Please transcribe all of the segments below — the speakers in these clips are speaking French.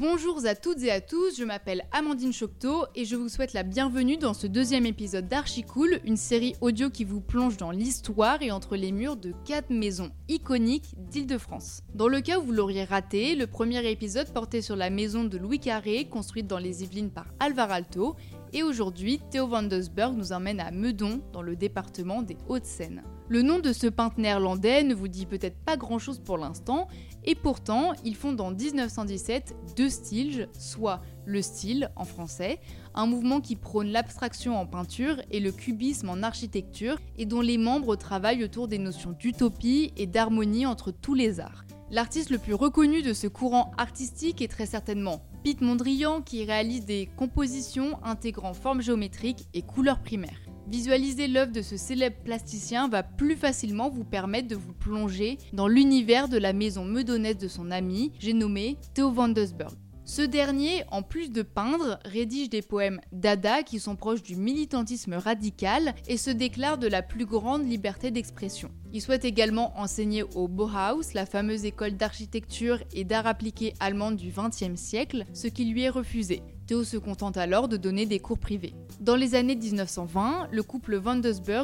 Bonjour à toutes et à tous, je m'appelle Amandine Chocteau et je vous souhaite la bienvenue dans ce deuxième épisode d'Archicool, une série audio qui vous plonge dans l'histoire et entre les murs de quatre maisons iconiques d'Île-de-France. Dans le cas où vous l'auriez raté, le premier épisode portait sur la maison de Louis Carré, construite dans les Yvelines par Alvar Alto, et aujourd'hui, Theo van Dusberg nous emmène à Meudon, dans le département des Hauts-de-Seine. Le nom de ce peintre néerlandais ne vous dit peut-être pas grand-chose pour l'instant, et pourtant, ils fonde en 1917 deux styles, soit le style en français, un mouvement qui prône l'abstraction en peinture et le cubisme en architecture, et dont les membres travaillent autour des notions d'utopie et d'harmonie entre tous les arts. L'artiste le plus reconnu de ce courant artistique est très certainement Pete Mondrian qui réalise des compositions intégrant formes géométriques et couleurs primaires. Visualiser l'œuvre de ce célèbre plasticien va plus facilement vous permettre de vous plonger dans l'univers de la maison meudonnaise de son ami, j'ai nommé Theo van Dusberg. Ce dernier, en plus de peindre, rédige des poèmes dada qui sont proches du militantisme radical et se déclare de la plus grande liberté d'expression. Il souhaite également enseigner au Bauhaus, la fameuse école d'architecture et d'art appliqué allemande du XXe siècle, ce qui lui est refusé. Theo se contente alors de donner des cours privés. Dans les années 1920, le couple Van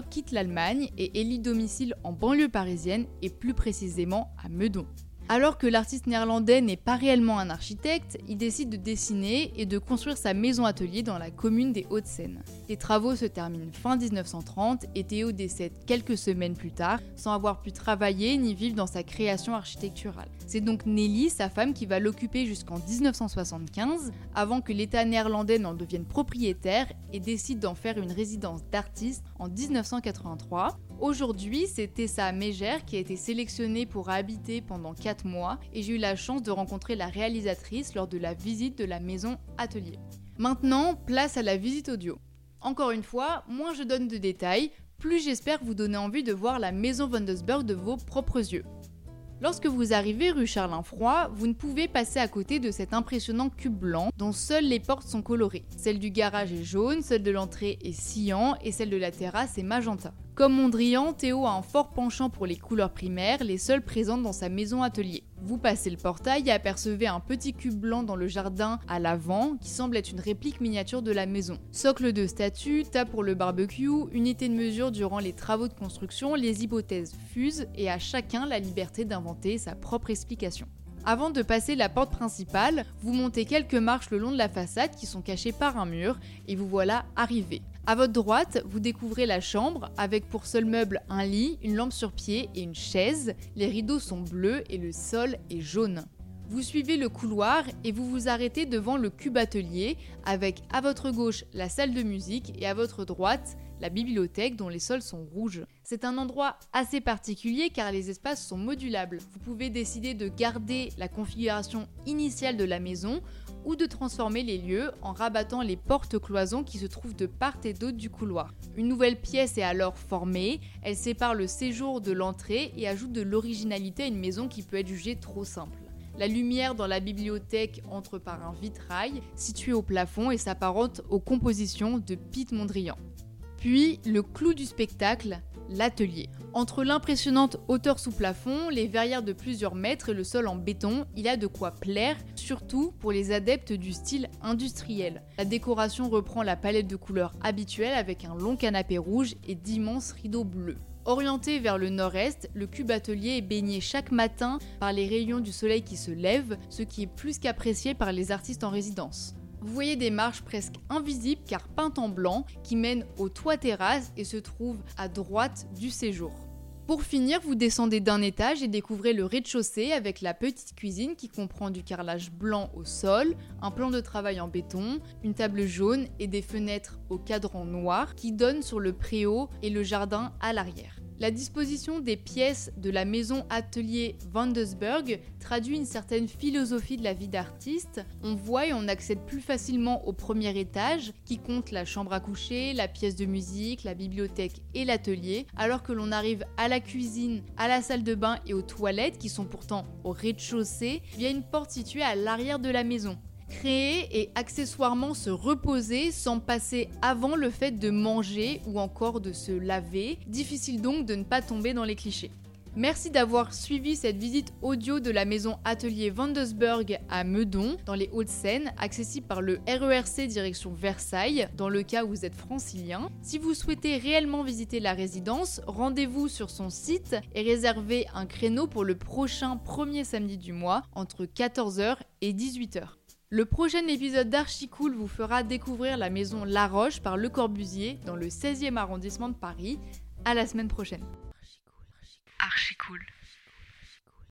quitte l'Allemagne et élit domicile en banlieue parisienne et plus précisément à Meudon. Alors que l'artiste néerlandais n'est pas réellement un architecte, il décide de dessiner et de construire sa maison-atelier dans la commune des Hauts-de-Seine. Les travaux se terminent fin 1930 et Théo décède quelques semaines plus tard sans avoir pu travailler ni vivre dans sa création architecturale. C'est donc Nelly, sa femme, qui va l'occuper jusqu'en 1975 avant que l'État néerlandais n'en devienne propriétaire et décide d'en faire une résidence d'artiste en 1983 Aujourd'hui, c'est Tessa Mégère qui a été sélectionnée pour habiter pendant 4 mois et j'ai eu la chance de rencontrer la réalisatrice lors de la visite de la maison Atelier. Maintenant, place à la visite audio. Encore une fois, moins je donne de détails, plus j'espère vous donner envie de voir la maison Wondesberg de vos propres yeux. Lorsque vous arrivez rue Charles-Infroy, vous ne pouvez passer à côté de cet impressionnant cube blanc dont seules les portes sont colorées. Celle du garage est jaune, celle de l'entrée est cyan et celle de la terrasse est magenta. Comme Mondrian, Théo a un fort penchant pour les couleurs primaires, les seules présentes dans sa maison atelier. Vous passez le portail et apercevez un petit cube blanc dans le jardin à l'avant qui semble être une réplique miniature de la maison. Socle de statue, table pour le barbecue, unité de mesure durant les travaux de construction, les hypothèses fusent et à chacun la liberté d'inventer sa propre explication. Avant de passer la porte principale, vous montez quelques marches le long de la façade qui sont cachées par un mur et vous voilà arrivé. À votre droite, vous découvrez la chambre avec pour seul meuble un lit, une lampe sur pied et une chaise. Les rideaux sont bleus et le sol est jaune. Vous suivez le couloir et vous vous arrêtez devant le cube atelier avec à votre gauche la salle de musique et à votre droite la bibliothèque dont les sols sont rouges. C'est un endroit assez particulier car les espaces sont modulables. Vous pouvez décider de garder la configuration initiale de la maison ou de transformer les lieux en rabattant les portes-cloisons qui se trouvent de part et d'autre du couloir. Une nouvelle pièce est alors formée, elle sépare le séjour de l'entrée et ajoute de l'originalité à une maison qui peut être jugée trop simple. La lumière dans la bibliothèque entre par un vitrail situé au plafond et s'apparente aux compositions de Pete Mondrian. Puis, le clou du spectacle, l'atelier. Entre l'impressionnante hauteur sous plafond, les verrières de plusieurs mètres et le sol en béton, il a de quoi plaire, surtout pour les adeptes du style industriel. La décoration reprend la palette de couleurs habituelle avec un long canapé rouge et d'immenses rideaux bleus. Orienté vers le nord-est, le cube atelier est baigné chaque matin par les rayons du soleil qui se lèvent, ce qui est plus qu'apprécié par les artistes en résidence. Vous voyez des marches presque invisibles car peintes en blanc qui mènent au toit terrasse et se trouvent à droite du séjour. Pour finir, vous descendez d'un étage et découvrez le rez-de-chaussée avec la petite cuisine qui comprend du carrelage blanc au sol, un plan de travail en béton, une table jaune et des fenêtres au cadran noir qui donnent sur le préau et le jardin à l'arrière. La disposition des pièces de la maison atelier Vandesberg traduit une certaine philosophie de la vie d'artiste. On voit et on accède plus facilement au premier étage qui compte la chambre à coucher, la pièce de musique, la bibliothèque et l'atelier, alors que l'on arrive à la cuisine, à la salle de bain et aux toilettes qui sont pourtant au rez-de-chaussée via une porte située à l'arrière de la maison créer et accessoirement se reposer sans passer avant le fait de manger ou encore de se laver. Difficile donc de ne pas tomber dans les clichés. Merci d'avoir suivi cette visite audio de la maison Atelier Vandesberg à Meudon, dans les Hauts-de-Seine, accessible par le RERC direction Versailles, dans le cas où vous êtes francilien. Si vous souhaitez réellement visiter la résidence, rendez-vous sur son site et réservez un créneau pour le prochain premier samedi du mois, entre 14h et 18h. Le prochain épisode d'Archicool vous fera découvrir la maison La Roche par Le Corbusier dans le 16e arrondissement de Paris. À la semaine prochaine. Archicool.